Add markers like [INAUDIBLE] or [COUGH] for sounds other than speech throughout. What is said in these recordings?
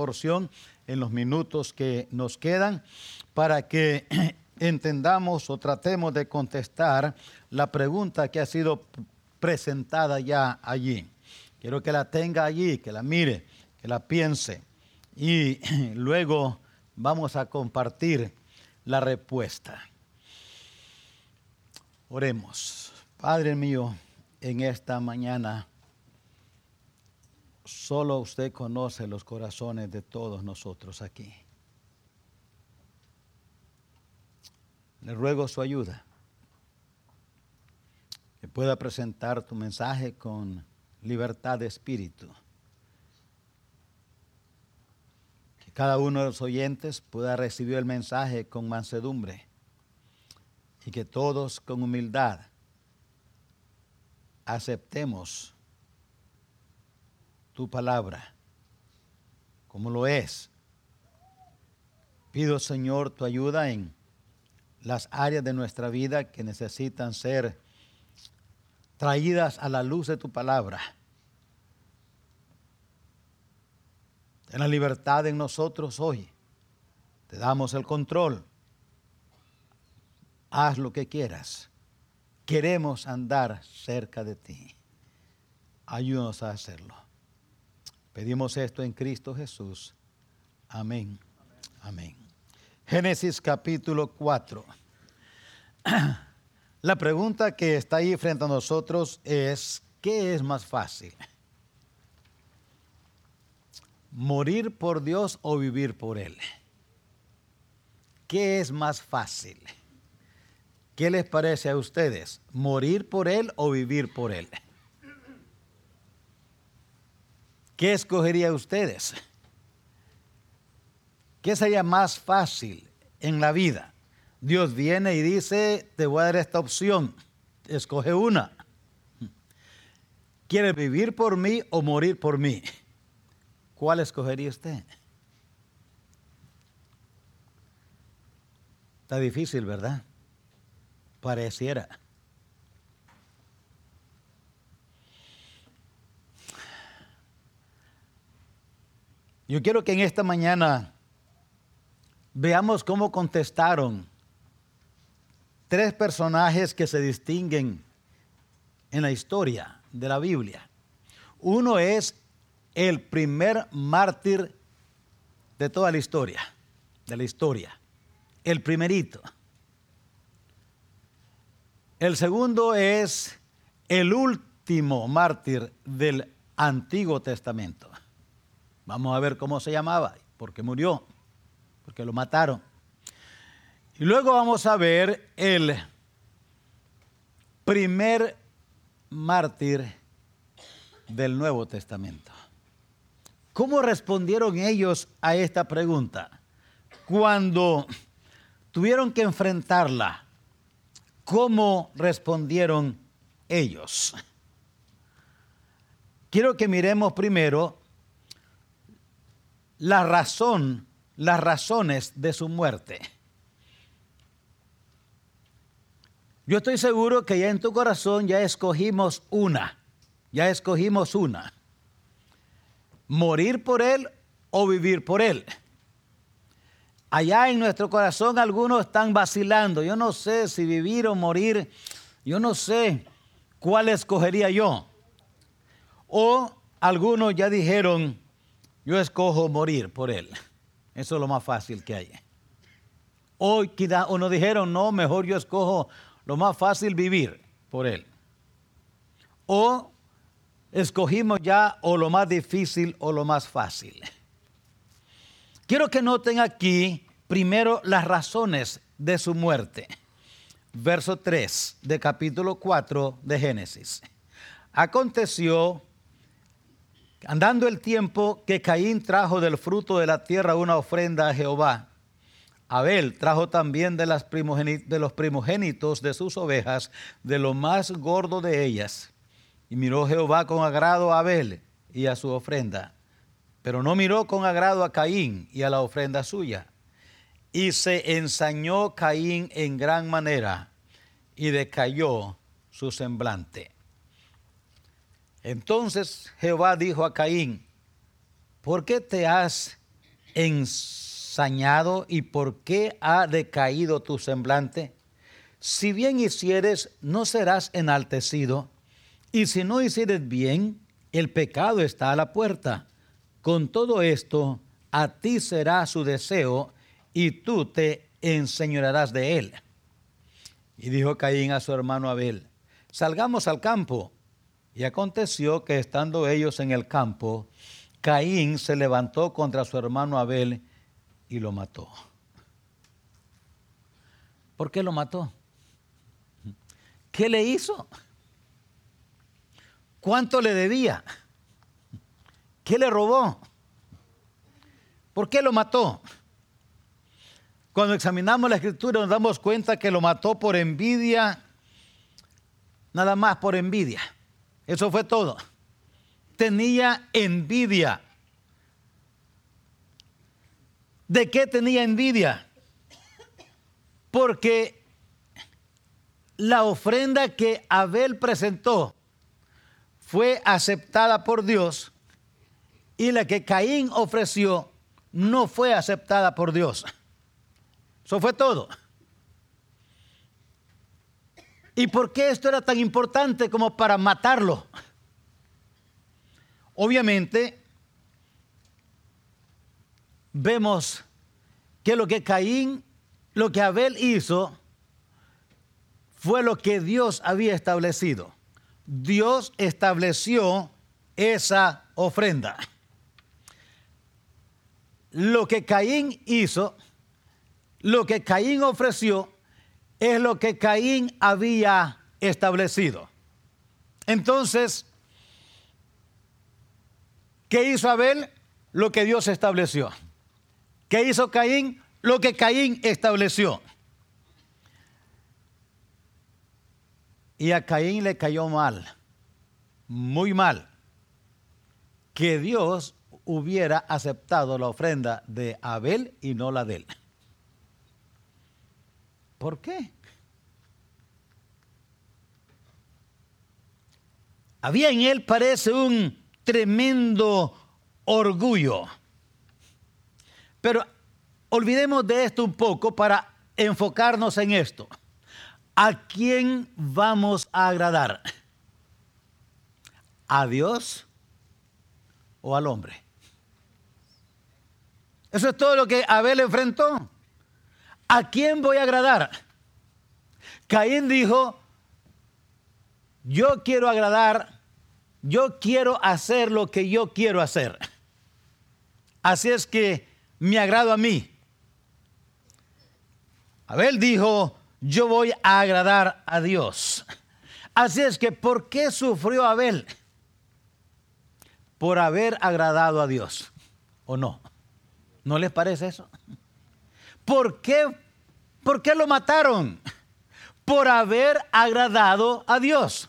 porción en los minutos que nos quedan para que [CLEARS THROAT] entendamos o tratemos de contestar la pregunta que ha sido presentada ya allí. Quiero que la tenga allí, que la mire, que la piense y [CLEARS THROAT] luego vamos a compartir la respuesta. Oremos. Padre mío, en esta mañana solo usted conoce los corazones de todos nosotros aquí. Le ruego su ayuda, que pueda presentar tu mensaje con libertad de espíritu. Que cada uno de los oyentes pueda recibir el mensaje con mansedumbre y que todos con humildad aceptemos tu palabra como lo es. Pido, Señor, tu ayuda en las áreas de nuestra vida que necesitan ser traídas a la luz de tu palabra. Ten la libertad en nosotros hoy. Te damos el control. Haz lo que quieras. Queremos andar cerca de ti. Ayúdanos a hacerlo. Pedimos esto en Cristo Jesús. Amén. Amén. Génesis capítulo 4. [CLEARS THROAT] La pregunta que está ahí frente a nosotros es, ¿qué es más fácil? ¿Morir por Dios o vivir por Él? ¿Qué es más fácil? ¿Qué les parece a ustedes? ¿Morir por Él o vivir por Él? ¿Qué escogería ustedes? ¿Qué sería más fácil en la vida? Dios viene y dice, te voy a dar esta opción, escoge una. ¿Quieres vivir por mí o morir por mí? ¿Cuál escogería usted? Está difícil, ¿verdad? Pareciera. Yo quiero que en esta mañana veamos cómo contestaron tres personajes que se distinguen en la historia de la Biblia. Uno es el primer mártir de toda la historia, de la historia, el primerito. El segundo es el último mártir del Antiguo Testamento. Vamos a ver cómo se llamaba, porque murió, porque lo mataron. Y luego vamos a ver el primer mártir del Nuevo Testamento. ¿Cómo respondieron ellos a esta pregunta? Cuando tuvieron que enfrentarla, ¿cómo respondieron ellos? Quiero que miremos primero la razón, las razones de su muerte. Yo estoy seguro que ya en tu corazón ya escogimos una, ya escogimos una. Morir por Él o vivir por Él. Allá en nuestro corazón algunos están vacilando. Yo no sé si vivir o morir. Yo no sé cuál escogería yo. O algunos ya dijeron, yo escojo morir por él. Eso es lo más fácil que hay. Hoy quizá uno dijeron, no, mejor yo escojo lo más fácil vivir por él. O escogimos ya o lo más difícil o lo más fácil. Quiero que noten aquí primero las razones de su muerte. Verso 3 de capítulo 4 de Génesis. Aconteció Andando el tiempo que Caín trajo del fruto de la tierra una ofrenda a Jehová, Abel trajo también de, las de los primogénitos de sus ovejas, de lo más gordo de ellas. Y miró Jehová con agrado a Abel y a su ofrenda, pero no miró con agrado a Caín y a la ofrenda suya. Y se ensañó Caín en gran manera y decayó su semblante. Entonces Jehová dijo a Caín, ¿por qué te has ensañado y por qué ha decaído tu semblante? Si bien hicieres, no serás enaltecido, y si no hicieres bien, el pecado está a la puerta. Con todo esto, a ti será su deseo, y tú te enseñarás de él. Y dijo Caín a su hermano Abel, salgamos al campo. Y aconteció que estando ellos en el campo, Caín se levantó contra su hermano Abel y lo mató. ¿Por qué lo mató? ¿Qué le hizo? ¿Cuánto le debía? ¿Qué le robó? ¿Por qué lo mató? Cuando examinamos la escritura nos damos cuenta que lo mató por envidia, nada más por envidia. Eso fue todo. Tenía envidia. ¿De qué tenía envidia? Porque la ofrenda que Abel presentó fue aceptada por Dios y la que Caín ofreció no fue aceptada por Dios. Eso fue todo. ¿Y por qué esto era tan importante como para matarlo? Obviamente, vemos que lo que Caín, lo que Abel hizo, fue lo que Dios había establecido. Dios estableció esa ofrenda. Lo que Caín hizo lo que Caín ofreció es lo que Caín había establecido. Entonces, ¿qué hizo Abel? Lo que Dios estableció. ¿Qué hizo Caín? Lo que Caín estableció. Y a Caín le cayó mal, muy mal, que Dios hubiera aceptado la ofrenda de Abel y no la de él. ¿Por qué? Había en él, parece, un tremendo orgullo. Pero olvidemos de esto un poco para enfocarnos en esto. ¿A quién vamos a agradar? ¿A Dios o al hombre? Eso es todo lo que Abel enfrentó. ¿A quién voy a agradar? Caín dijo, yo quiero agradar, yo quiero hacer lo que yo quiero hacer. Así es que me agrado a mí. Abel dijo, yo voy a agradar a Dios. Así es que, ¿por qué sufrió Abel? Por haber agradado a Dios, ¿o no? ¿No les parece eso? ¿Por qué, ¿Por qué lo mataron? Por haber agradado a Dios.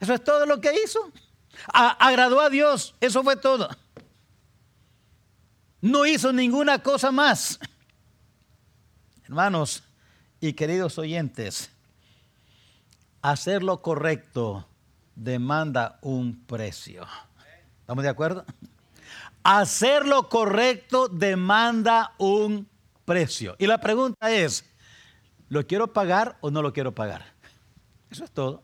Eso es todo lo que hizo. agradó a Dios, eso fue todo. No hizo ninguna cosa más. Hermanos y queridos oyentes, hacer lo correcto demanda un precio. ¿Estamos de acuerdo? Hacer lo correcto demanda un precio. Y la pregunta es, ¿lo quiero pagar o no lo quiero pagar? Eso es todo.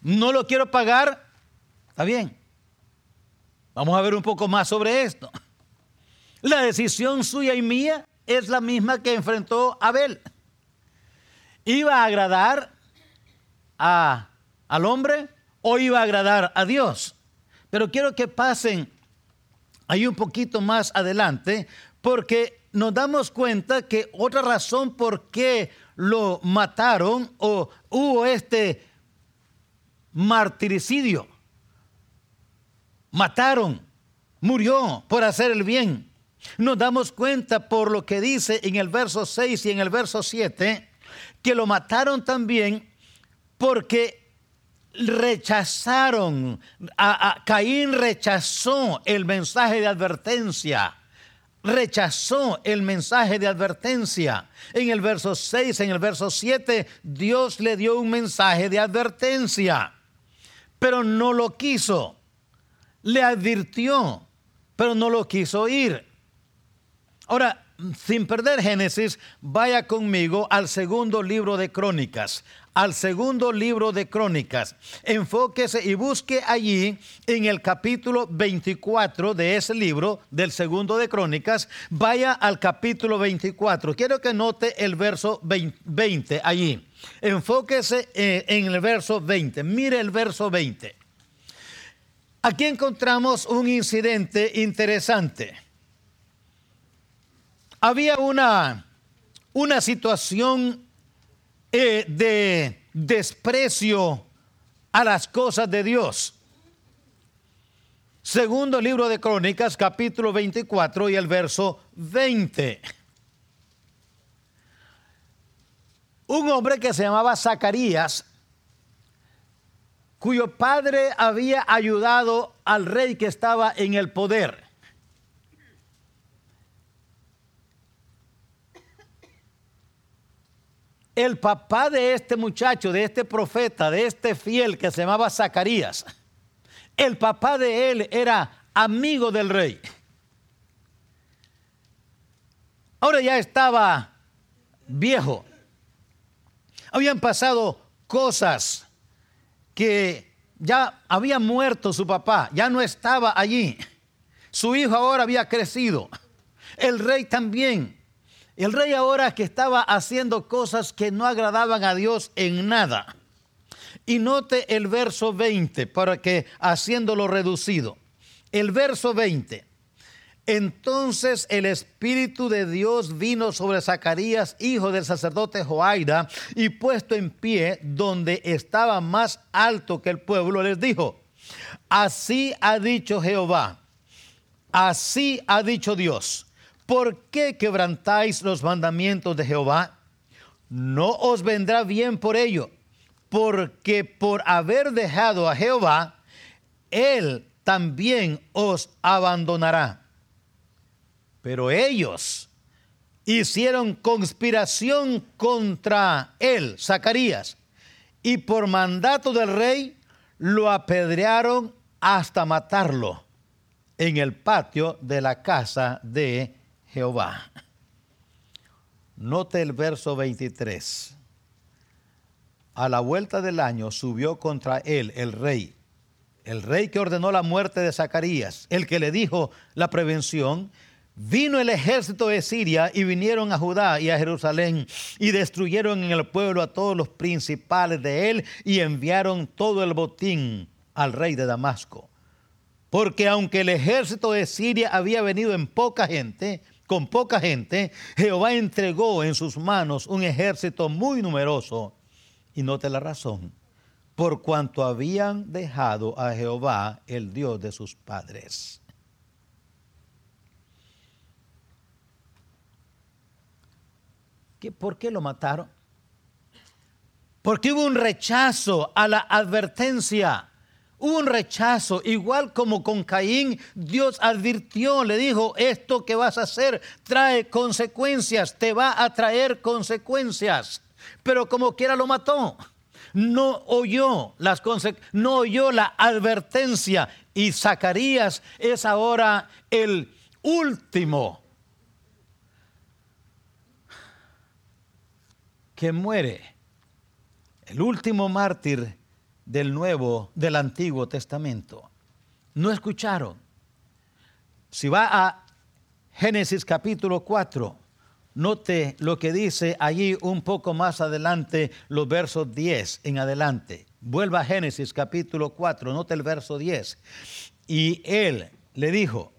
No lo quiero pagar, está bien. Vamos a ver un poco más sobre esto. La decisión suya y mía es la misma que enfrentó Abel. ¿Iba a agradar a, al hombre o iba a agradar a Dios? Pero quiero que pasen ahí un poquito más adelante, porque nos damos cuenta que otra razón por qué lo mataron o hubo este martiricidio, mataron, murió por hacer el bien. Nos damos cuenta por lo que dice en el verso 6 y en el verso 7, que lo mataron también porque rechazaron, a, Caín rechazó el mensaje de advertencia. Rechazó el mensaje de advertencia. En el verso 6, en el verso 7, Dios le dio un mensaje de advertencia, pero no lo quiso. le advirtió, pero no lo quiso oír. Ahora, sin perder Génesis, vaya conmigo al segundo libro de Crónicas, al segundo libro de Crónicas. Enfóquese y busque allí en el capítulo 24 de ese libro del segundo de Crónicas. Vaya al capítulo 24. Quiero que note el verso 20 allí. Enfóquese eh, en el verso 20. Mire el verso 20. Aquí encontramos un incidente interesante había una, una situación eh, de desprecio a las cosas de Dios. Segundo libro de Crónicas, capítulo 24 y el verso 20. Un hombre que se llamaba Zacarías, cuyo padre había ayudado al rey que estaba en el poder. El papá de este muchacho, de este profeta, de este fiel que se llamaba Zacarías, el papá de él era amigo del rey. Ahora ya estaba viejo. Habían pasado cosas que ya había muerto su papá, ya no estaba allí. Su hijo ahora había crecido. El rey también el rey ahora que estaba haciendo cosas que no agradaban a Dios en nada. Y note el verso 20 para que haciéndolo reducido. El verso 20. Entonces el Espíritu de Dios vino sobre Zacarías, hijo del sacerdote Joaida, y puesto en pie donde estaba más alto que el pueblo, les dijo, así ha dicho Jehová, así ha dicho Dios ¿por qué quebrantáis los mandamientos de Jehová? No os vendrá bien por ello, porque por haber dejado a Jehová, Él también os abandonará. Pero ellos hicieron conspiración contra él, Zacarías, y por mandato del rey lo apedrearon hasta matarlo en el patio de la casa de Jehová. Note el verso 23. A la vuelta del año subió contra él el rey, el rey que ordenó la muerte de Zacarías, el que le dijo la prevención, Vino el ejército de Siria y vinieron a Judá y a Jerusalén y destruyeron en el pueblo a todos los principales de él y enviaron todo el botín al rey de Damasco. Porque aunque el ejército de Siria había venido en poca gente, con poca gente, Jehová entregó en sus manos un ejército muy numeroso. Y note la razón, por cuanto habían dejado a Jehová, el Dios de sus padres. ¿Qué, ¿Por qué lo mataron? Porque hubo un rechazo a la advertencia Un rechazo, igual como con Caín, Dios advirtió, le dijo, esto que vas a hacer trae consecuencias, te va a traer consecuencias. Pero como quiera lo mató. No oyó las no oyó la advertencia y Zacarías es ahora el último que muere, el último mártir del Nuevo, del Antiguo Testamento. No escucharon. Si va a Génesis capítulo 4, note lo que dice allí un poco más adelante, los versos 10 en adelante. Vuelva a Génesis capítulo 4, note el verso 10. Y él le dijo,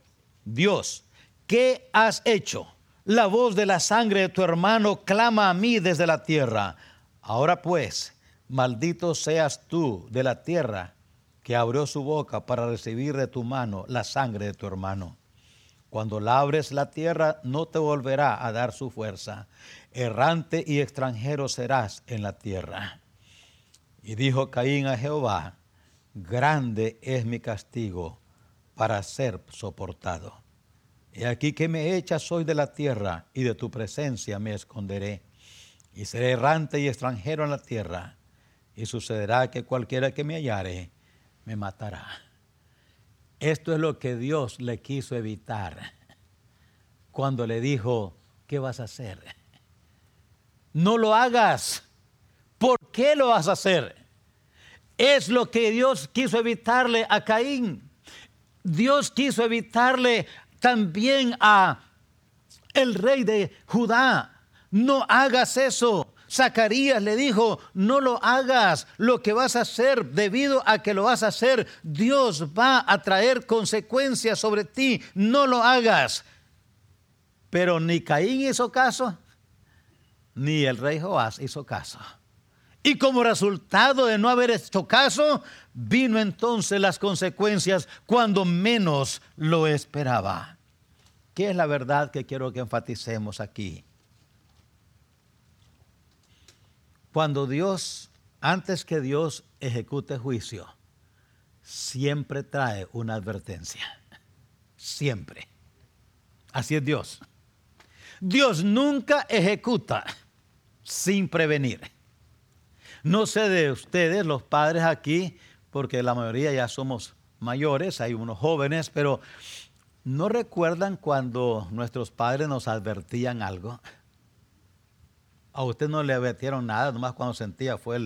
Dios, ¿qué has hecho? La voz de la sangre de tu hermano clama a mí desde la tierra. Ahora pues, Maldito seas tú de la tierra que abrió su boca para recibir de tu mano la sangre de tu hermano. Cuando labres la tierra no te volverá a dar su fuerza. Errante y extranjero serás en la tierra. Y dijo Caín a Jehová, grande es mi castigo para ser soportado. He aquí que me echas hoy de la tierra y de tu presencia me esconderé. Y seré errante y extranjero en la tierra y sucederá que cualquiera que me hallare me matará. Esto es lo que Dios le quiso evitar cuando le dijo, ¿qué vas a hacer? No lo hagas. ¿Por qué lo vas a hacer? Es lo que Dios quiso evitarle a Caín. Dios quiso evitarle también a el rey de Judá. No hagas eso. Zacarías le dijo, no lo hagas, lo que vas a hacer, debido a que lo vas a hacer, Dios va a traer consecuencias sobre ti, no lo hagas. Pero ni Caín hizo caso, ni el rey Joás hizo caso. Y como resultado de no haber hecho caso, vino entonces las consecuencias cuando menos lo esperaba. ¿Qué es la verdad que quiero que enfaticemos aquí? Cuando Dios, antes que Dios ejecute juicio, siempre trae una advertencia. Siempre. Así es Dios. Dios nunca ejecuta sin prevenir. No sé de ustedes, los padres aquí, porque la mayoría ya somos mayores, hay unos jóvenes, pero ¿no recuerdan cuando nuestros padres nos advertían algo? A usted no le advirtieron nada, nomás cuando sentía fue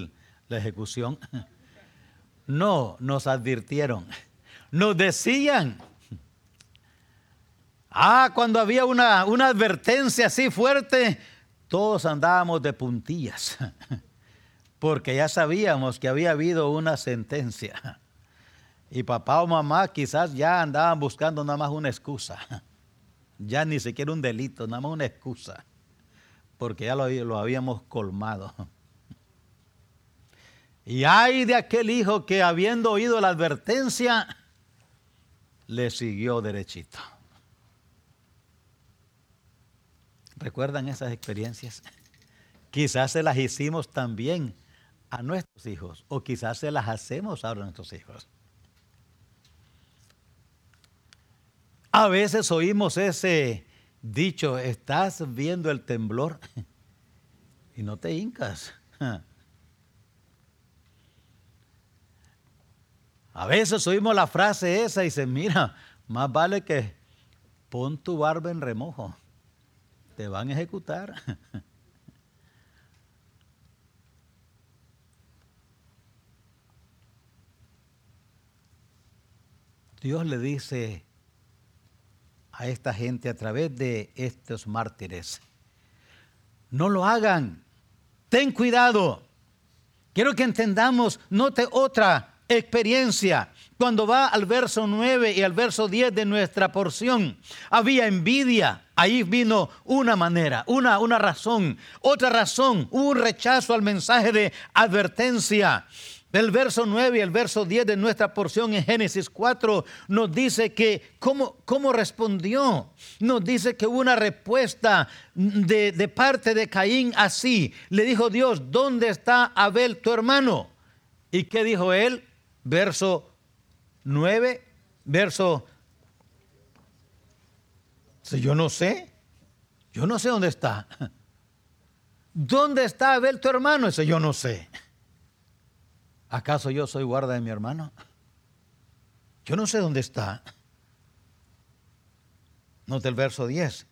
la ejecución. [LAUGHS] No, nos advirtieron. [LAUGHS] Nos decían. Ah, cuando había una, una advertencia así fuerte, todos andábamos de puntillas. [LAUGHS] porque ya sabíamos que había habido una sentencia. Y papá o mamá quizás ya andaban buscando nada más una excusa. Ya ni siquiera un delito, nada más una excusa. Porque ya lo, habíamos colmado. [LAUGHS] Y hay de aquel hijo que habiendo oído la advertencia, le siguió derechito. ¿Recuerdan esas experiencias? [LAUGHS] Quizás se las hicimos también a nuestros hijos o quizás se las hacemos ahora a nuestros hijos. A veces oímos ese dicho, estás viendo el temblor y no te hincas. A veces oímos la frase esa y se mira, más vale que pon tu barba en remojo, te van a ejecutar. [LAUGHS] Dios le dice a esta gente a través de estos mártires, no lo hagan, ten cuidado. Quiero que entendamos, note otra experiencia. Cuando va al verso 9 y al verso 10 de nuestra porción, había envidia. Ahí vino una manera, una, una razón. Otra razón, un rechazo al mensaje de advertencia. El verso 9 y el verso 10 de nuestra porción en Génesis 4 nos dice que cómo, cómo respondió. Nos dice que hubo una respuesta de, de parte de Caín así. Le dijo Dios, ¿dónde está Abel tu hermano? ¿Y qué dijo él? Verso 9, verso... Yo no sé. Yo no sé dónde está. [LAUGHS] ¿Dónde está Abel tu hermano? Eso yo no sé. ¿Acaso yo soy guarda de mi hermano? Yo no sé dónde está. Nota el verso 10.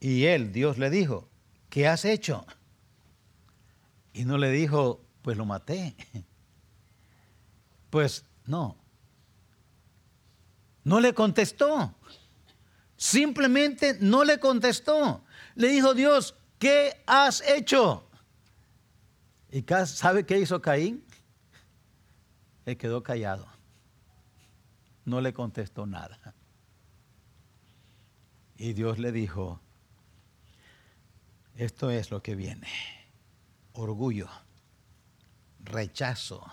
Y él, Dios le dijo, ¿qué has hecho? Y no le dijo, pues lo maté. Pues no. No le contestó. Simplemente no le contestó. Le dijo Dios, ¿qué has hecho? ¿Y sabe qué hizo Caín? Él quedó callado. No le contestó nada. Y Dios le dijo, esto es lo que viene. Orgullo, rechazo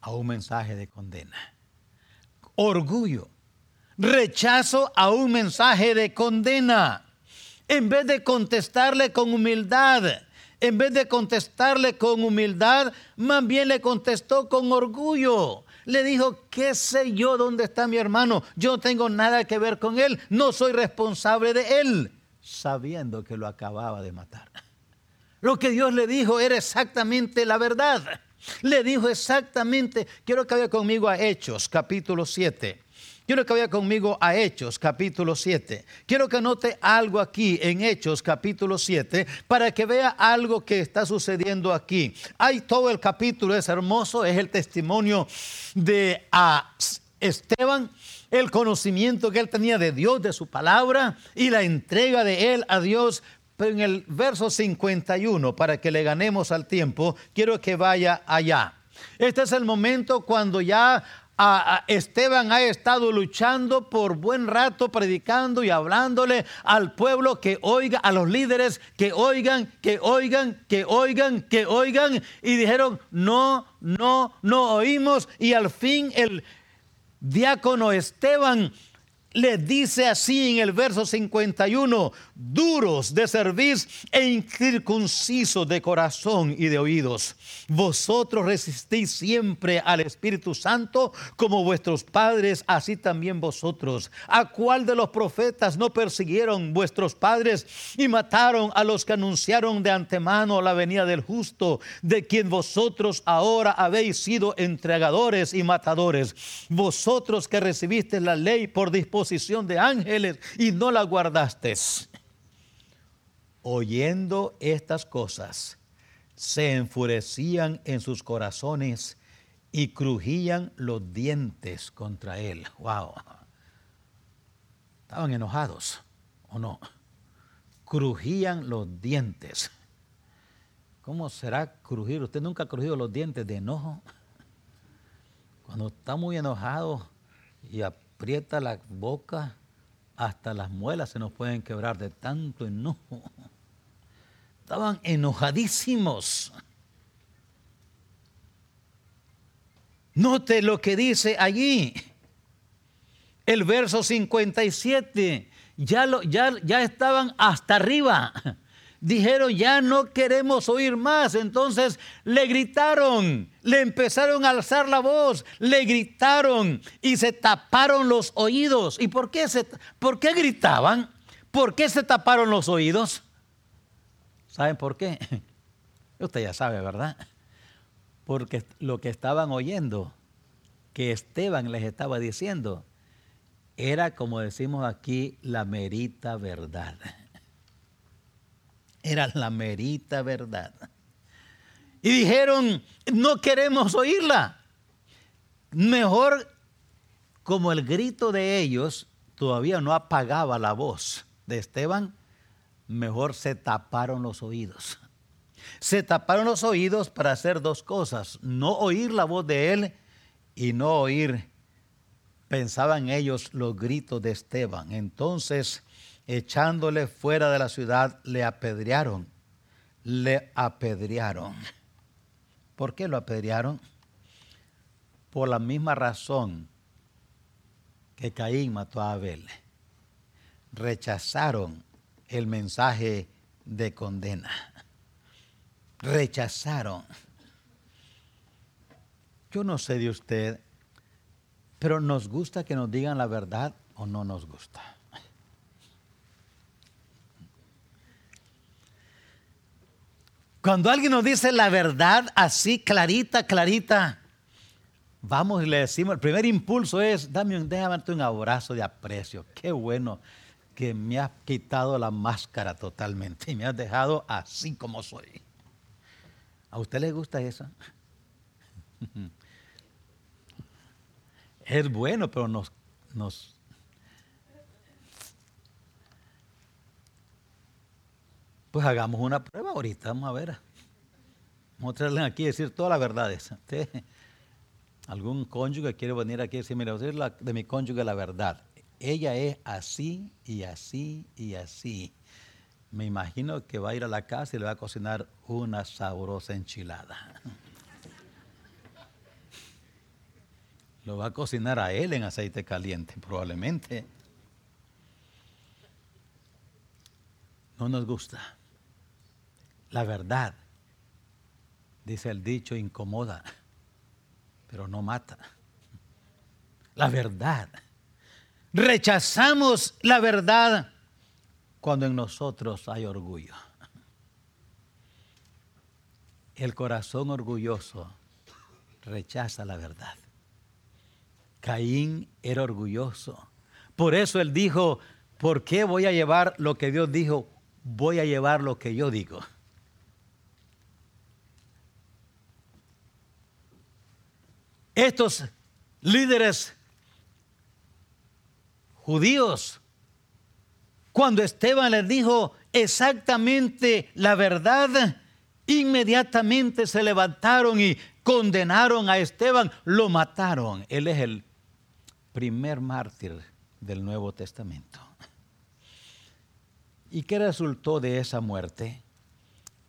a un mensaje de condena. Orgullo, rechazo a un mensaje de condena. En vez de contestarle con humildad, en vez de contestarle con humildad, más bien le contestó con orgullo. Le dijo, ¿qué sé yo dónde está mi hermano? Yo no tengo nada que ver con él, no soy responsable de él, sabiendo que lo acababa de matar. Lo que Dios le dijo era exactamente la verdad. Le dijo exactamente, quiero que vaya conmigo a Hechos, capítulo 7. Quiero que vaya conmigo a Hechos capítulo 7. Quiero que note algo aquí en Hechos capítulo 7 para que vea algo que está sucediendo aquí. Hay todo el capítulo, es hermoso, es el testimonio de Esteban, el conocimiento que él tenía de Dios, de su palabra y la entrega de él a Dios. Pero en el verso 51, para que le ganemos al tiempo, quiero que vaya allá. Este es el momento cuando ya Esteban ha estado luchando por buen rato, predicando y hablándole al pueblo que oiga, a los líderes que oigan, que oigan, que oigan, que oigan. Y dijeron, no, no, no oímos. Y al fin el diácono Esteban le dice así en el verso 51, duros de cerviz e incircuncisos de corazón y de oídos. Vosotros resistís siempre al Espíritu Santo como vuestros padres, así también vosotros. ¿A cuál de los profetas no persiguieron vuestros padres y mataron a los que anunciaron de antemano la venida del justo, de quien vosotros ahora habéis sido entregadores y matadores? Vosotros que recibiste la ley por disposición de ángeles y no la guardaste. Oyendo estas cosas, se enfurecían en sus corazones y crujían los dientes contra él. Wow. Estaban enojados, ¿o no? Crujían los dientes. ¿Cómo será crujir? ¿Usted nunca ha crujido los dientes de enojo? Cuando está muy enojado y aprieta la boca, hasta las muelas se nos pueden quebrar de tanto enojo. Estaban enojadísimos. Note lo que dice allí. El verso 57. Ya, lo, ya, ya estaban hasta arriba dijeron, ya no queremos oír más. Entonces le gritaron, le empezaron a alzar la voz, le gritaron y se taparon los oídos. ¿Y por qué, se, por qué gritaban? ¿Por qué se taparon los oídos? ¿Saben por qué? [LAUGHS] Usted ya sabe, ¿verdad? Porque lo que estaban oyendo, que Esteban les estaba diciendo, era, como decimos aquí, la merita verdad. [LAUGHS] Era la merita verdad. Y dijeron, no queremos oírla. Mejor, como el grito de ellos todavía no apagaba la voz de Esteban, mejor se taparon los oídos. Se taparon los oídos para hacer dos cosas, no oír la voz de él y no oír, pensaban ellos, los gritos de Esteban. Entonces echándole fuera de la ciudad, le apedrearon. Le apedrearon. ¿Por qué lo apedrearon? Por la misma razón que Caín mató a Abel. Rechazaron el mensaje de condena. Rechazaron. Yo no sé de usted, pero nos gusta que nos digan la verdad o no nos gusta. Cuando alguien nos dice la verdad así, clarita, clarita, vamos y le decimos, el primer impulso es, dame un, déjame un abrazo de aprecio. Qué bueno que me has quitado la máscara totalmente y me has dejado así como soy. ¿A usted le gusta eso? [LAUGHS] es bueno, pero nos, nos Pues hagamos una prueba ahorita, vamos a ver. Traerle aquí decir todas las verdades. algún cónyuge quiere venir aquí y decir, mira, voy a de mi cónyuge la verdad. Ella es así y así y así. Me imagino que va a ir a la casa y le va a cocinar una sabrosa enchilada. [LAUGHS] Lo va a cocinar a él en aceite caliente, probablemente. No nos gusta. La verdad, dice el dicho, incomoda, pero no mata. La verdad. Rechazamos la verdad cuando en nosotros hay orgullo. El corazón orgulloso rechaza la verdad. Caín era orgulloso. Por eso él dijo, ¿por qué voy a llevar lo que Dios dijo? Voy a llevar lo que yo digo. Estos líderes judíos, cuando Esteban les dijo exactamente la verdad, inmediatamente se levantaron y condenaron a Esteban, lo mataron. Él es el primer mártir del Nuevo Testamento. ¿Y qué resultó de esa muerte?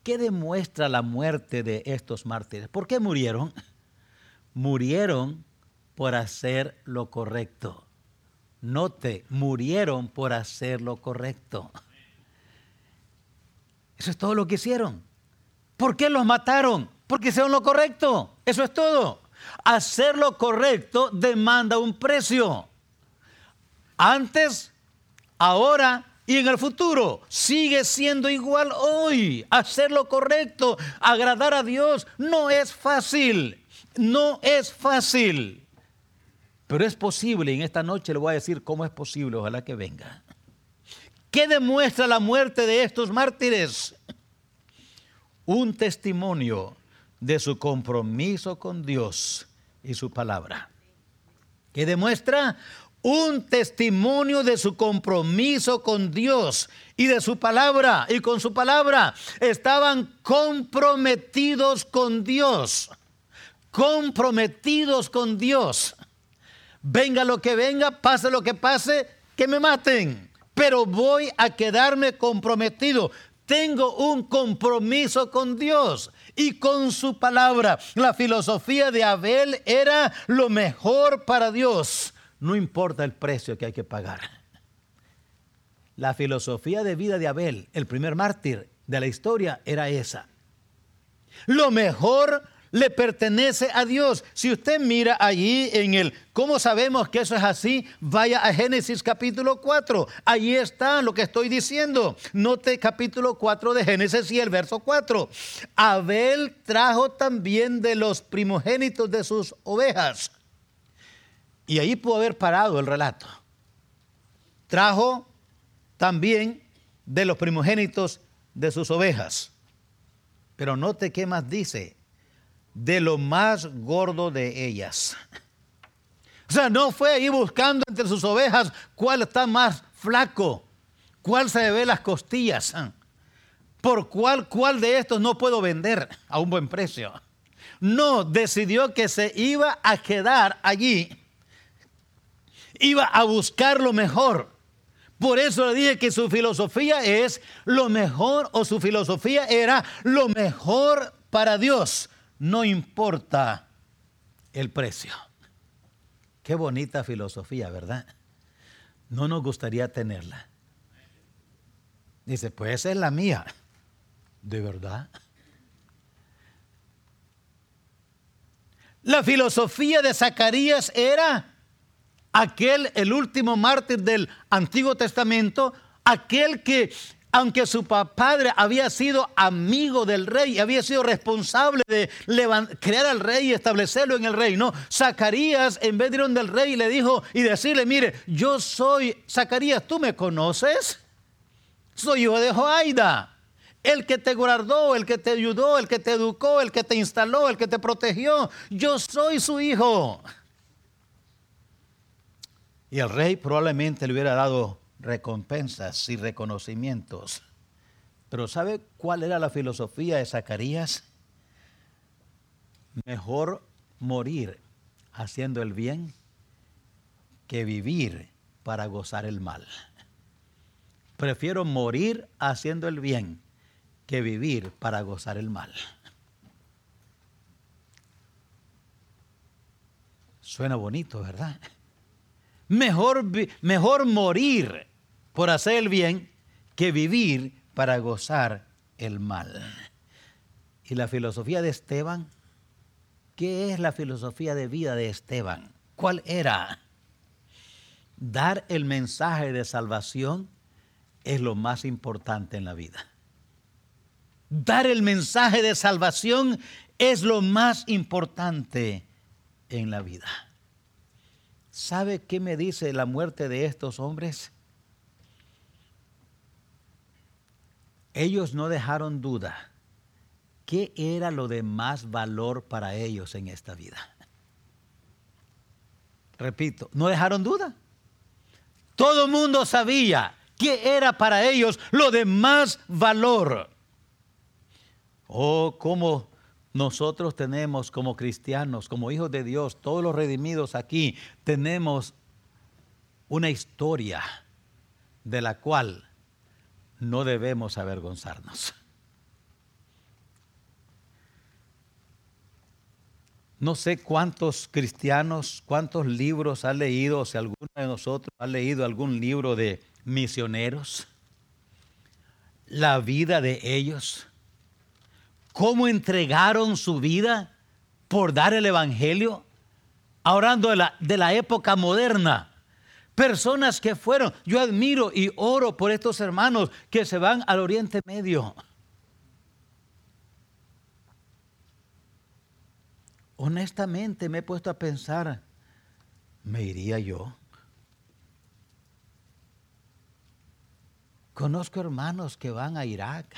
¿Qué demuestra la muerte de estos mártires? ¿Por qué murieron? Murieron por hacer lo correcto. Note, murieron por hacer lo correcto. Eso es todo lo que hicieron. ¿Por qué los mataron? Porque hicieron lo correcto. Eso es todo. Hacer lo correcto demanda un precio. Antes, ahora y en el futuro. Sigue siendo igual hoy. Hacer lo correcto, agradar a Dios, no es fácil. No es fácil. Pero es posible. En esta noche le voy a decir cómo es posible. Ojalá que venga. ¿Qué demuestra la muerte de estos mártires? Un testimonio de su compromiso con Dios y su palabra. ¿Qué demuestra? Un testimonio de su compromiso con Dios y de su palabra. Y con su palabra estaban comprometidos con Dios. Comprometidos con Dios. Venga lo que venga, pase lo que pase, que me maten. Pero voy a quedarme comprometido tengo un compromiso con Dios y con su palabra. La filosofía de Abel era lo mejor para Dios. No importa el precio que hay que pagar. La filosofía de vida de Abel, el primer mártir de la historia, era esa. Lo mejor le pertenece a Dios. Si usted mira allí en el, ¿cómo sabemos que eso es así? Vaya a Génesis capítulo 4. Allí está lo que estoy diciendo. Note capítulo 4 de Génesis y el verso 4. Abel trajo también de los primogénitos de sus ovejas. Y ahí pudo haber parado el relato. Trajo también de los primogénitos de sus ovejas. Pero note qué más dice de lo más gordo de ellas. O sea, no fue ahí buscando entre sus ovejas cuál está más flaco, cuál se ve las costillas, por cuál, cuál de estos no puedo vender a un buen precio. No, decidió que se iba a quedar allí, iba a buscar lo mejor. Por eso le dije que su filosofía es lo mejor o su filosofía era lo mejor para Dios no importa el precio. Qué bonita filosofía, ¿verdad? No nos gustaría tenerla. Dice, pues es la mía. ¿De verdad? La filosofía de Zacarías era aquel, el último mártir del Antiguo Testamento, aquel que aunque su padre había sido amigo del rey, había sido responsable de crear al rey y establecerlo en el reino, Zacarías, en vez de ir del rey, le dijo y decirle, mire, yo soy, Zacarías, ¿tú me conoces? Soy hijo de Joaida, el que te guardó, el que te ayudó, el que te educó, el que te instaló, el que te protegió. Yo soy su hijo. Y el rey probablemente le hubiera dado recompensas y reconocimientos. Pero ¿sabe cuál era la filosofía de Zacarías? Mejor morir haciendo el bien que vivir para gozar el mal. Prefiero morir haciendo el bien que vivir para gozar el mal. Suena bonito, ¿verdad? Mejor, mejor morir por hacer el bien que vivir para gozar el mal. ¿Y la filosofía de Esteban? ¿Qué es la filosofía de vida de Esteban? ¿Cuál era? Dar el mensaje de salvación es lo más importante en la vida. dar el mensaje de salvación es lo más importante en la vida. ¿Sabe qué me dice la muerte de estos hombres? Ellos no dejaron duda. ¿Qué era lo de más valor para ellos en esta vida? Repito, no dejaron duda. Todo el mundo sabía qué era para ellos lo de más valor. Oh, cómo nosotros tenemos como cristianos, como hijos de Dios, todos los redimidos aquí, tenemos una historia de la cual no debemos avergonzarnos. No sé cuántos cristianos, cuántos libros ha leído, o si alguno de nosotros ha leído algún libro de misioneros, la vida de ellos cómo entregaron su vida por dar el Evangelio, hablando de la, de la época moderna. Personas que fueron, yo admiro y oro por estos hermanos que se van al Oriente Medio. Honestamente me he puesto a pensar, ¿me iría yo? Conozco hermanos que van a Irak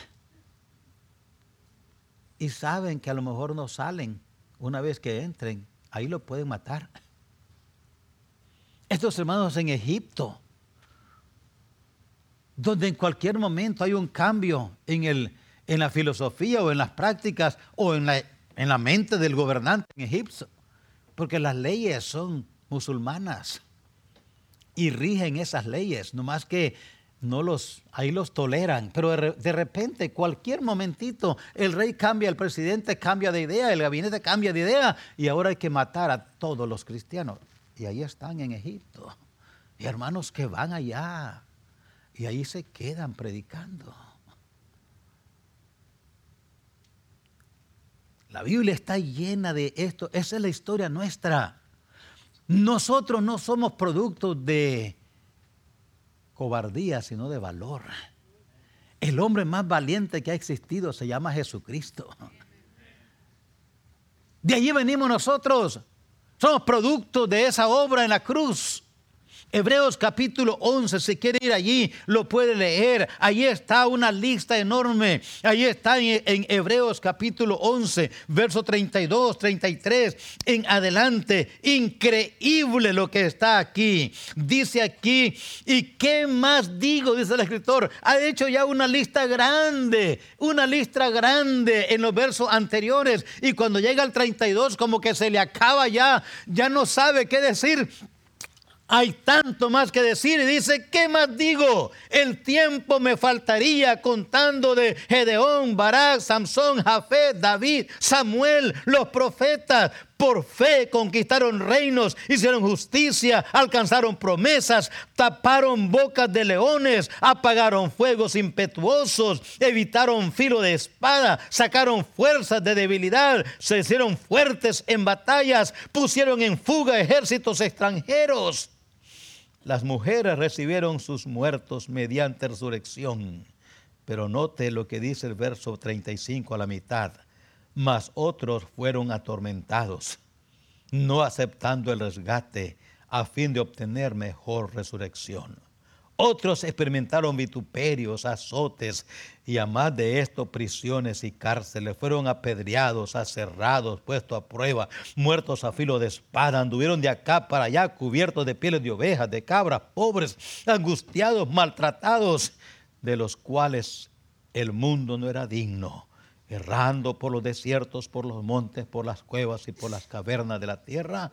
y saben que a lo mejor no salen una vez que entren, ahí lo pueden matar. Estos hermanos en Egipto, donde en cualquier momento hay un cambio en, el, en la filosofía o en las prácticas o en la, en la mente del gobernante en Egipto, porque las leyes son musulmanas y rigen esas leyes, no más que no los, ahí los toleran, pero de repente, cualquier momentito, el rey cambia, el presidente cambia de idea, el gabinete cambia de idea y ahora hay que matar a todos los cristianos. Y ahí están en Egipto. Y hermanos que van allá y ahí se quedan predicando. La Biblia está llena de esto, esa es la historia nuestra. Nosotros no somos productos de cobardía, sino de valor. El hombre más valiente que ha existido se llama Jesucristo. De allí venimos nosotros. Somos producto de esa obra en la cruz. Hebreos capítulo 11, si quiere ir allí, lo puede leer. Allí está una lista enorme. Allí está en, Hebreos capítulo 11, verso 32, 33, en adelante. Increíble lo que está aquí. Dice aquí, ¿y qué más digo? Dice el escritor. Ha hecho ya una lista grande, una lista grande en los versos anteriores. Y cuando llega al 32, como que se le acaba ya, ya no sabe qué decir hay tanto más que decir y dice, ¿qué más digo? El tiempo me faltaría contando de Gedeón, Barak, Samson, Jafet, David, Samuel, los profetas. Por fe conquistaron reinos, hicieron justicia, alcanzaron promesas, taparon bocas de leones, apagaron fuegos impetuosos, evitaron filo de espada, sacaron fuerzas de debilidad, se hicieron fuertes en batallas, pusieron en fuga ejércitos extranjeros las mujeres recibieron sus muertos mediante resurrección. Pero note lo que dice el verso 35 a la mitad. Mas otros fueron atormentados, no aceptando el resgate a fin de obtener mejor resurrección. Otros experimentaron vituperios, azotes y a más de esto prisiones y cárceles. Fueron apedreados, aserrados, puestos a prueba, muertos a filo de espada. Anduvieron de acá para allá cubiertos de pieles de ovejas, de cabras, pobres, angustiados, maltratados, de los cuales el mundo no era digno errando por los desiertos, por los montes, por las cuevas y por las cavernas de la tierra.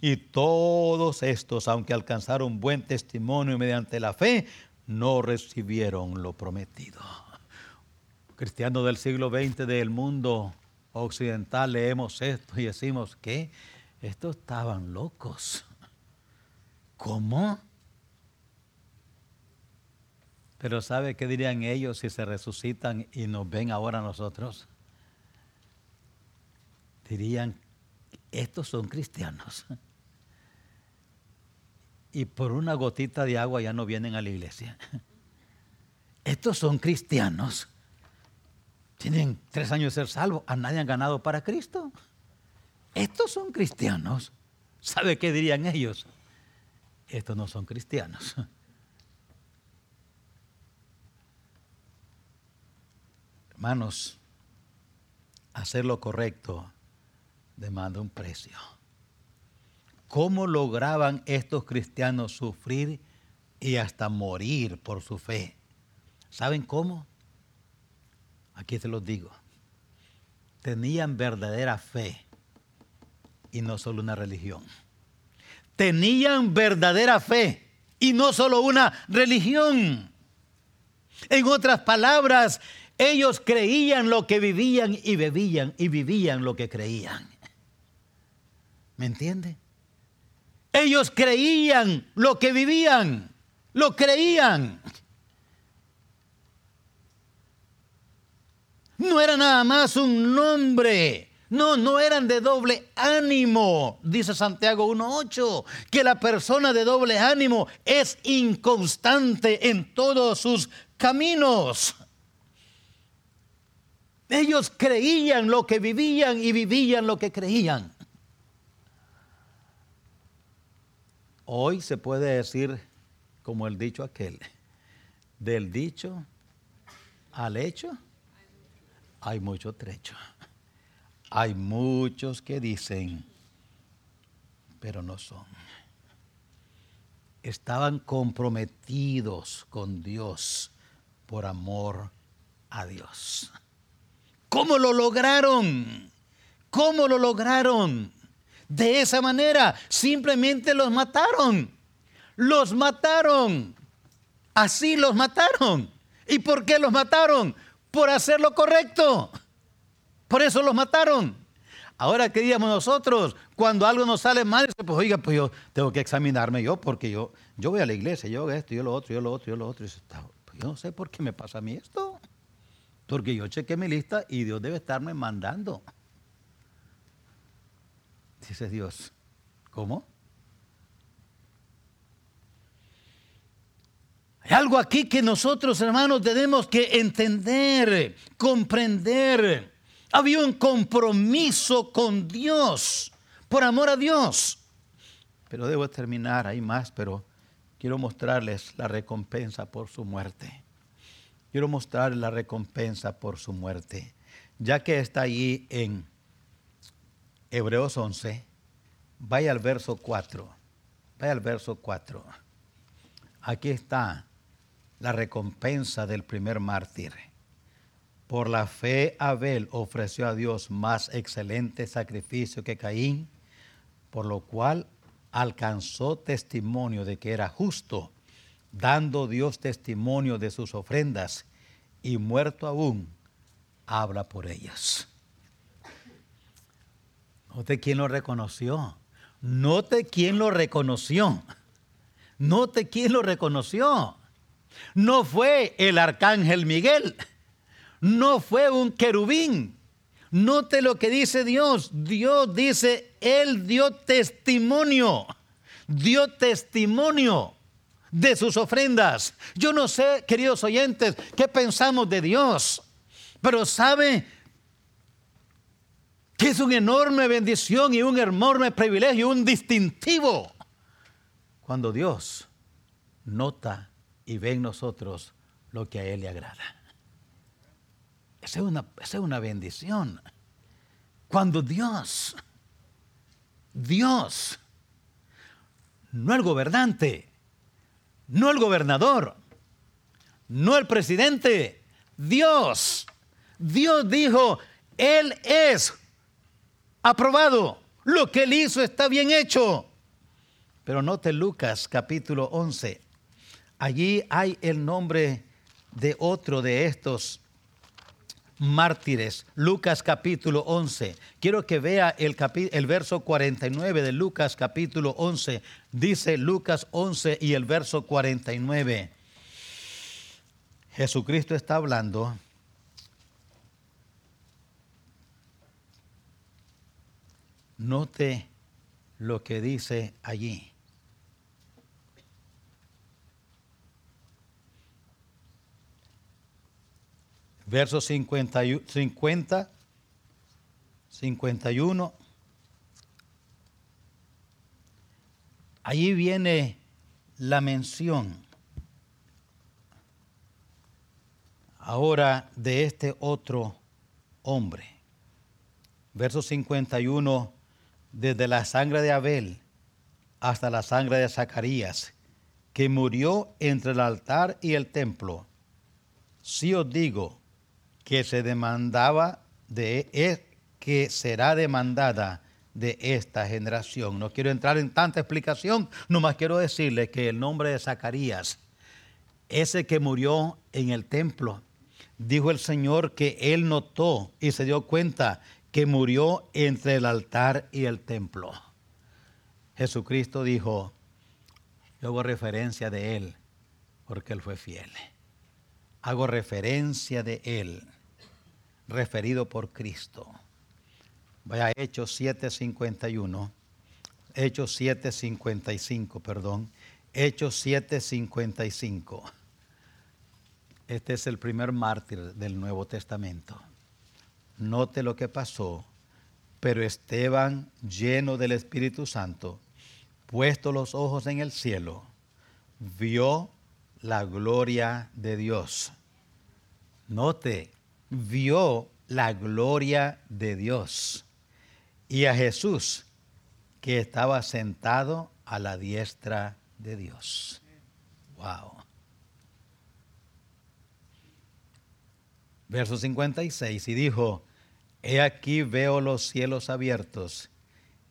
Y todos estos, aunque alcanzaron buen testimonio mediante la fe, no recibieron lo prometido. Cristianos del siglo XX del mundo occidental leemos esto y decimos que estos estaban locos. ¿Cómo? Pero ¿sabe qué dirían ellos si se resucitan y nos ven ahora nosotros? Dirían, estos son cristianos. Y por una gotita de agua ya no vienen a la iglesia. Estos son cristianos. Tienen tres años de ser salvos, a nadie han ganado para Cristo. Estos son cristianos. ¿Sabe qué dirían ellos? Estos no son cristianos. Hermanos, hacer lo correcto demanda un precio. ¿Cómo lograban estos cristianos sufrir y hasta morir por su fe? ¿Saben cómo? Aquí se los digo. Tenían verdadera fe y no solo una religión. Tenían verdadera fe y no solo una religión. En otras palabras, ellos creían lo que vivían y bebían y vivían lo que creían. ¿Me entiende? Ellos creían lo que vivían, lo creían. No era nada más un nombre. No, no eran de doble ánimo, dice Santiago 1.8, que la persona de doble ánimo es inconstante en todos sus caminos. Ellos creían lo que vivían y vivían lo que creían. Hoy se puede decir, como el dicho aquel, del dicho al hecho hay mucho trecho. Hay muchos que dicen, pero no son. Estaban comprometidos con Dios por amor a Dios. ¿Cómo lo lograron? ¿Cómo lo lograron? De esa manera, simplemente los mataron. Los mataron. Así los mataron. ¿Y por qué los mataron? Por hacer lo correcto. Por eso los mataron. Ahora, ¿qué diríamos nosotros? Cuando algo nos sale mal, pues oiga, pues yo tengo que examinarme yo, porque yo, yo voy a la iglesia, yo esto, yo lo otro, yo lo otro, yo lo otro. Pues yo no sé por qué me pasa a mí esto. Porque yo chequé mi lista y Dios debe estarme mandando. Dice Dios, ¿cómo? Hay algo aquí que nosotros, hermanos, tenemos que entender, comprender. Había un compromiso con Dios, por amor a Dios. Pero debo terminar, hay más, pero quiero mostrarles la recompensa por su muerte. Quiero mostrarles la recompensa por su muerte. Ya que está allí en Hebreos 11, vaya al verso 4. Vaya al verso 4. Aquí está la recompensa del primer mártir. Por la fe Abel ofreció a Dios más excelente sacrificio que Caín, por lo cual alcanzó testimonio de que era justo, dando Dios testimonio de sus ofrendas, y muerto aún, habla por ellas. Note quién lo reconoció. Note quién lo reconoció. Note quién lo reconoció. No fue el arcángel Miguel. No fue un querubín. Note lo que dice Dios. Dios dice, Él dio testimonio. Dio testimonio de sus ofrendas. Yo no sé, queridos oyentes, qué pensamos de Dios. Pero sabe, que es una enorme bendición y un enorme privilegio, un distintivo, cuando Dios nota y ve en nosotros lo que a Él le agrada. Esa es una, es una bendición. Cuando Dios, Dios, no el gobernante, no el gobernador, no el presidente, Dios, Dios dijo, Él es aprobado. Lo que él hizo está bien hecho. Pero note Lucas capítulo 11. Allí hay el nombre de otro de estos mártires. Lucas capítulo 11. Quiero que vea el, el verso 49 de Lucas capítulo 11. Dice Lucas 11 y el verso 49. Jesucristo está hablando Note lo que dice allí. Versos 50, 50, 51. Allí viene la mención ahora de este otro hombre. Verso 51, desde la sangre de Abel hasta la sangre de Zacarías, que murió entre el altar y el templo. Si os digo que se demandaba de e, que será demandada de esta generación. No quiero entrar en tanta explicación, nomás quiero decirle que el nombre de Zacarías, ese que murió en el templo, dijo el Señor que él notó y se dio cuenta que murió entre el altar y el templo. Jesucristo dijo, yo hago referencia de él porque él fue fiel. Hago referencia de él, referido por Cristo. Vaya Hechos 7:51, Hechos 7:55, perdón, Hechos 7:55. Este es el primer mártir del Nuevo Testamento. Note lo que pasó. Pero Esteban, lleno del Espíritu Santo, puesto los ojos en el cielo, vio la gloria de Dios. Note, vio la gloria de Dios y a Jesús que estaba sentado a la diestra de Dios. Wow. Verso 56, y dijo, He aquí veo los cielos abiertos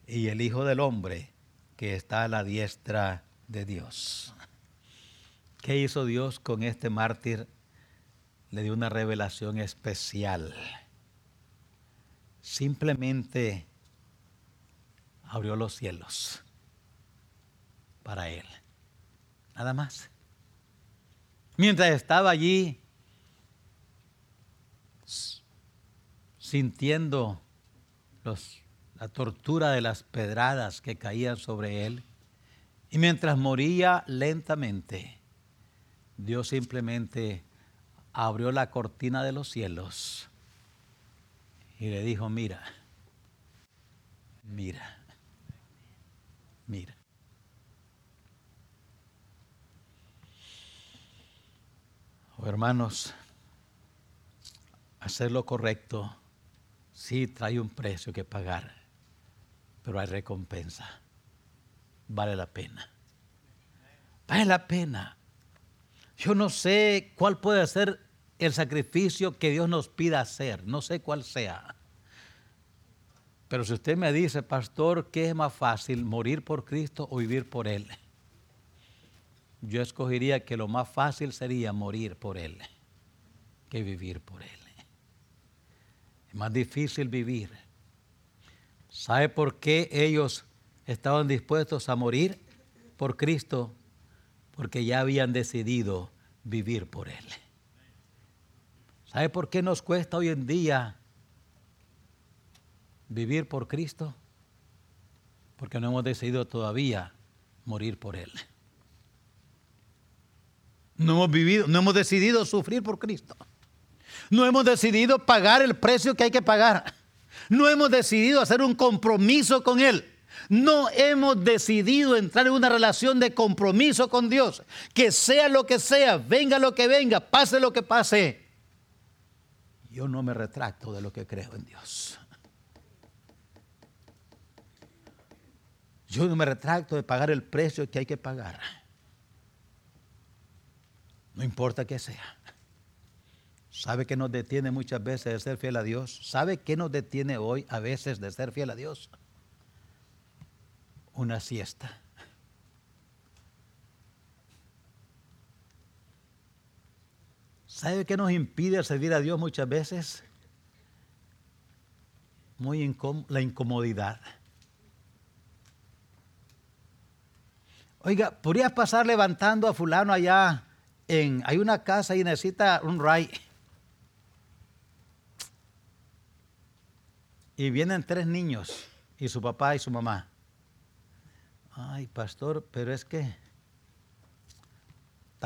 y el Hijo del Hombre que está a la diestra de Dios. ¿Qué hizo Dios con este mártir? Le dio una revelación especial. Simplemente abrió los cielos para él. Nada más. Mientras estaba allí sintiendo la tortura de las pedradas que caían sobre él, y mientras moría lentamente, Dios simplemente abrió la cortina de los cielos y le dijo, mira, mira. Mira. Oh, hermanos, hacer lo correcto sí trae un precio que pagar, pero hay recompensa. Vale la pena. Vale la pena. Yo no sé cuál puede ser el sacrificio que Dios nos pida hacer, no sé cuál sea. Pero si usted me dice, pastor, ¿qué es más fácil, morir por Cristo o vivir por Él? Yo escogería que lo más fácil sería morir por Él que vivir por Él. Es más difícil vivir. ¿Sabe por qué ellos estaban dispuestos a morir por Cristo? Porque ya habían decidido vivir por Él. ¿Sabe por qué nos cuesta hoy en día vivir por Cristo? Porque no hemos decidido todavía morir por Él. No hemos vivido, no hemos decidido sufrir por Cristo. No hemos decidido pagar el precio que hay que pagar. No hemos decidido hacer un compromiso con Él. No hemos decidido entrar en una relación de compromiso con Dios. Que sea lo que sea, venga lo que venga, pase lo que pase. Yo no me retracto de lo que creo en Dios. Yo no me retracto de pagar el precio que hay que pagar. No importa que sea. ¿Sabe qué nos detiene muchas veces de ser fiel a Dios? ¿Sabe qué nos detiene hoy a veces de ser fiel a Dios? Una siesta. ¿Sabe qué nos impide servir a Dios muchas veces? Muy la incomodidad. Oiga, ¿podrías pasar levantando a fulano allá en, hay una casa y necesita un ray? Y vienen tres niños y su papá y su mamá. Ay, pastor, pero es que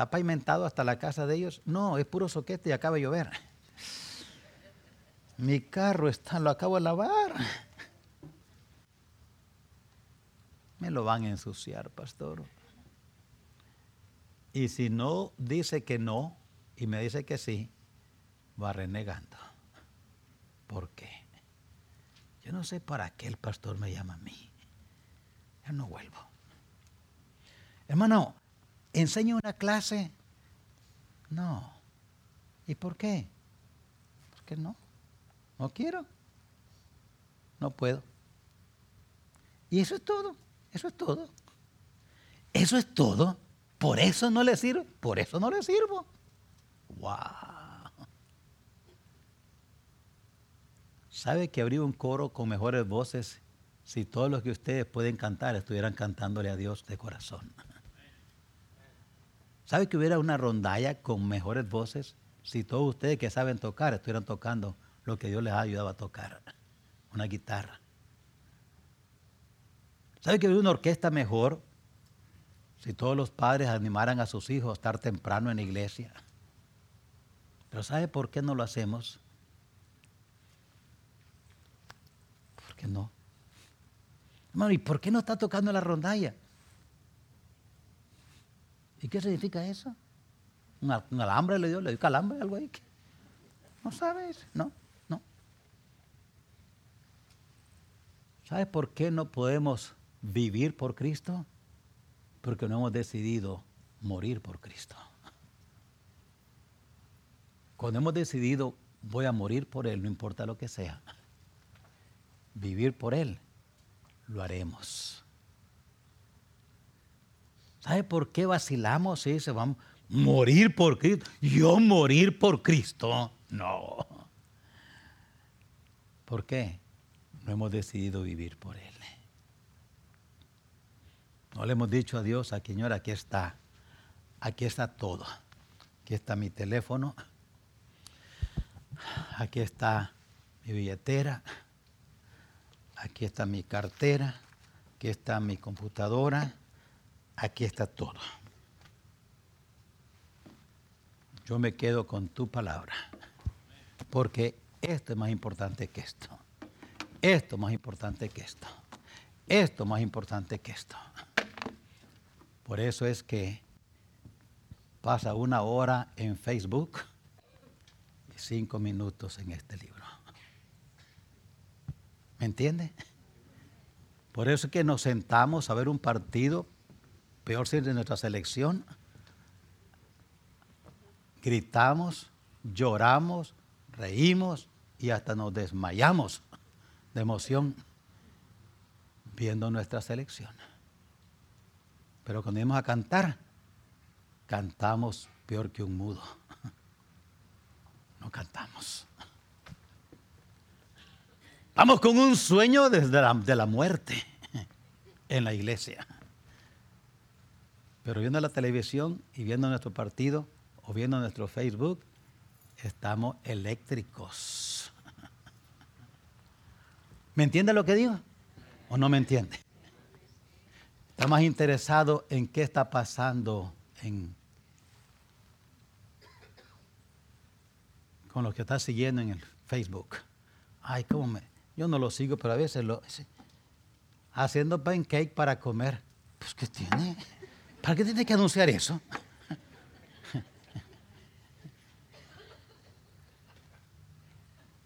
está pavimentado hasta la casa de ellos. No, es puro soquete y acaba de llover. Mi carro está, lo acabo de lavar. Me lo van a ensuciar, pastor. Y si no dice que no y me dice que sí, va renegando. ¿Por qué? Yo no sé para qué el pastor me llama a mí. Yo no vuelvo. Hermano, ¿enseño una clase? No. ¿Y por qué? Porque no. No quiero. No puedo. Y eso es todo. Eso es todo. Eso es todo. Por eso no le sirvo. Por eso no le sirvo. Wow. ¿Sabe que habría un coro con mejores voces si todos los que ustedes pueden cantar estuvieran cantándole a Dios de corazón? ¿Sabe que hubiera una rondalla con mejores voces si todos ustedes que saben tocar estuvieran tocando lo que Dios les ha ayudado a tocar? Una guitarra. ¿Sabe que hubiera una orquesta mejor si todos los padres animaran a sus hijos a estar temprano en la iglesia? Pero ¿sabe por qué no lo hacemos? ¿Por qué no? Hermano, ¿y por qué no está tocando la rondalla? ¿Y qué significa eso? ¿Un, alambre le dio? ¿Le dio calambre algo ahí? ¿No sabes? No, no. ¿Sabes por qué no podemos vivir por Cristo? Porque no hemos decidido morir por Cristo. Cuando hemos decidido voy a morir por Él, no importa lo que sea, vivir por Él, lo haremos. ¿Sabe por qué vacilamos y se vamos morir por Cristo? Yo morir por Cristo. No. ¿Por qué? No hemos decidido vivir por Él. No le hemos dicho a Dios, a Señor, aquí está. Aquí está todo. Aquí está mi teléfono. Aquí está mi billetera. Aquí está mi cartera. Aquí está mi computadora aquí está todo. Yo me quedo con tu palabra, porque esto es más importante que esto. Esto es más importante que esto. Esto es más importante que esto. Por eso es que pasa una hora en Facebook y cinco minutos en este libro. ¿Me entiende? Por eso es que nos sentamos a ver un partido peor si de nuestra selección, gritamos, lloramos, reímos y hasta nos desmayamos de emoción viendo nuestra selección. Pero cuando íbamos a cantar, cantamos peor que un mudo. [LAUGHS] No cantamos. Vamos con un sueño desde la, de la muerte en la iglesia. Pero viendo la televisión y viendo nuestro partido o viendo nuestro Facebook, estamos eléctricos. [LAUGHS] ¿Me entiende lo que digo? ¿O no me entiende? Está más interesado en qué está pasando en, con lo que está siguiendo en el Facebook. Ay, cómo me. Yo no lo sigo, pero a veces lo. Haciendo pancake para comer. Pues, ¿qué tiene? ¿Para qué tiene que anunciar eso?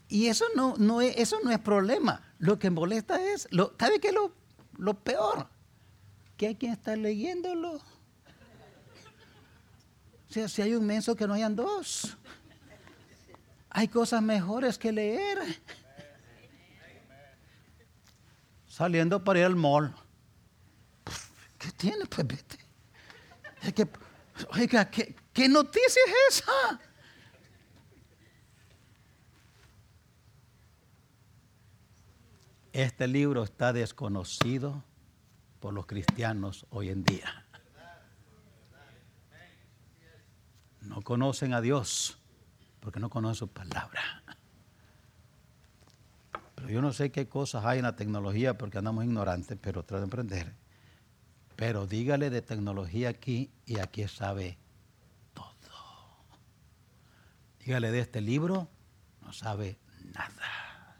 Y eso no, no es, eso no es problema. Lo que molesta es, lo, ¿sabe qué es lo, lo peor? Que hay quien está leyéndolo. O sea, si hay un menso que no hayan dos. Hay cosas mejores que leer. Saliendo para ir al mall. ¿Qué tiene? Pues vete oiga, ¿qué, noticia es esa? Este libro está desconocido por los cristianos hoy en día. No conocen a Dios porque no conocen su palabra. Pero yo no sé qué cosas hay en la tecnología porque andamos ignorantes, pero trato de aprender pero dígale de tecnología aquí y aquí sabe todo. Dígale de este libro, no sabe nada.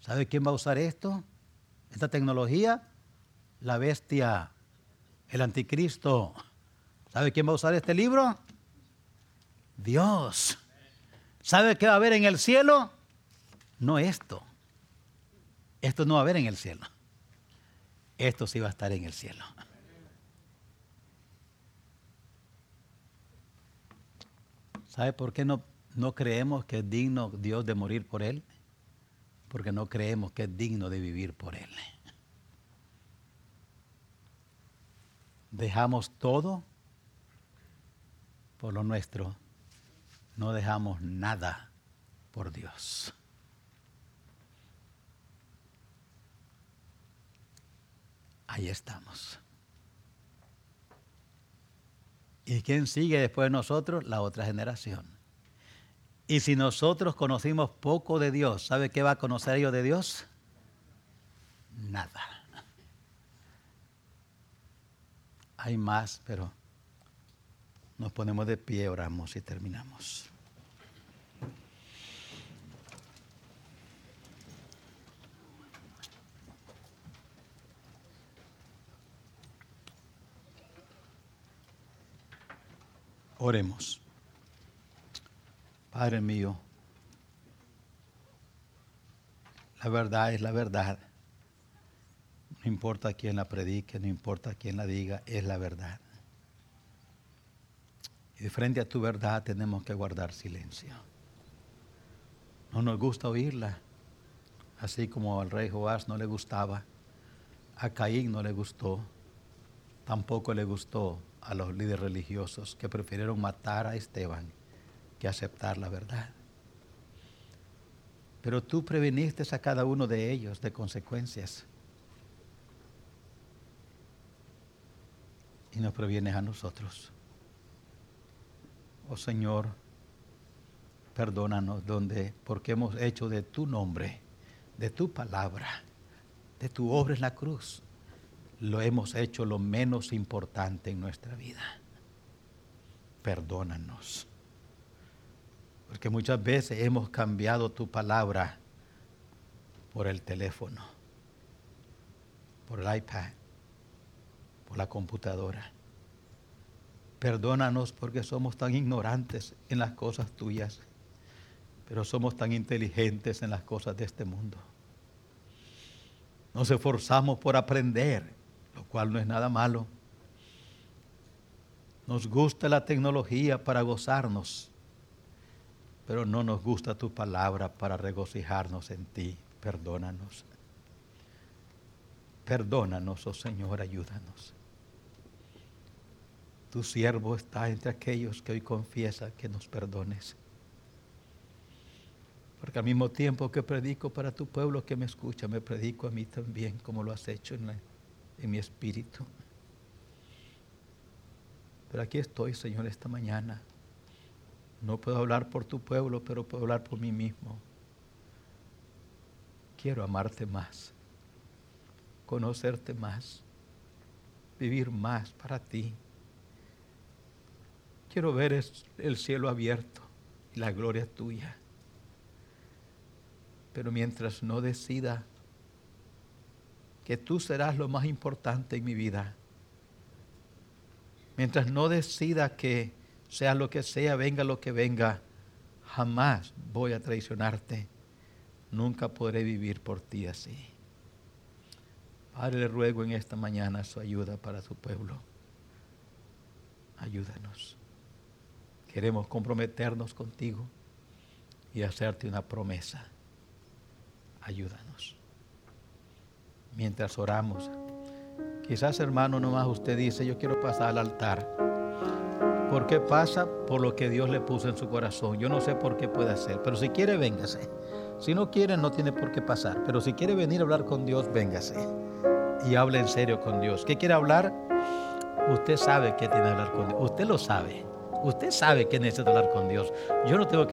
¿Sabe quién va a usar esto? Esta tecnología, la bestia, el anticristo. ¿Sabe quién va a usar este libro? Dios. ¿Sabe qué va a haber en el cielo? No esto. Esto no va a haber en el cielo. Esto sí va a estar en el cielo. ¿Sabe por qué no, no creemos que es digno Dios de morir por Él? Porque no creemos que es digno de vivir por Él. Dejamos todo por lo nuestro. No dejamos nada por Dios. Ahí estamos. ¿Y quién sigue después de nosotros? La otra generación. Y si nosotros conocimos poco de Dios, ¿sabe qué va a conocer ellos de Dios? Nada. Hay más, pero nos ponemos de pie, oramos y terminamos. Oremos. Padre mío, la verdad es la verdad. No importa quién la predique, no importa quién la diga, es la verdad. Y frente a tu verdad tenemos que guardar silencio. No nos gusta oírla, así como al rey Joás no le gustaba, a Caín no le gustó, tampoco le gustó a los líderes religiosos que prefirieron matar a Esteban que aceptar la verdad. Pero tú preveniste a cada uno de ellos de consecuencias. Y nos previenes a nosotros. Oh Señor, perdónanos donde, porque hemos hecho de tu nombre, de tu palabra, de tu obra en la cruz, lo hemos hecho lo menos importante en nuestra vida. Perdónanos. Porque muchas veces hemos cambiado tu palabra por el teléfono, por el iPad, por la computadora. Perdónanos porque somos tan ignorantes en las cosas tuyas, pero somos tan inteligentes en las cosas de este mundo. Nos esforzamos por aprender lo cual no es nada malo. Nos gusta la tecnología para gozarnos, pero no nos gusta tu palabra para regocijarnos en ti. Perdónanos. Perdónanos, oh Señor, ayúdanos. Tu siervo está entre aquellos que hoy confiesa que nos perdones. Porque al mismo tiempo que predico para tu pueblo que me escucha, me predico a mí también, como lo has hecho en la en mi espíritu. Pero aquí estoy, Señor, esta mañana. No puedo hablar por tu pueblo, pero puedo hablar por mí mismo. Quiero amarte más, conocerte más, vivir más para ti. Quiero ver el cielo abierto y la gloria tuya. Pero mientras no decida que tú serás lo más importante en mi vida. Mientras no decida que sea lo que sea, venga lo que venga, jamás voy a traicionarte. Nunca podré vivir por ti así. Padre, le ruego en esta mañana su ayuda para su pueblo. Ayúdanos. Queremos comprometernos contigo y hacerte una promesa. Ayúdanos mientras oramos. Quizás, hermano, nomás usted dice, yo quiero pasar al altar. ¿Por qué pasa? Por lo que Dios le puso en su corazón. Yo no sé por qué puede hacer, pero si quiere, véngase. Si no quiere, no tiene por qué pasar. Pero si quiere venir a hablar con Dios, véngase. Y hable en serio con Dios. ¿Qué quiere hablar? Usted sabe que tiene que hablar con Dios. Usted lo sabe. Usted sabe que necesita hablar con Dios. Yo no tengo que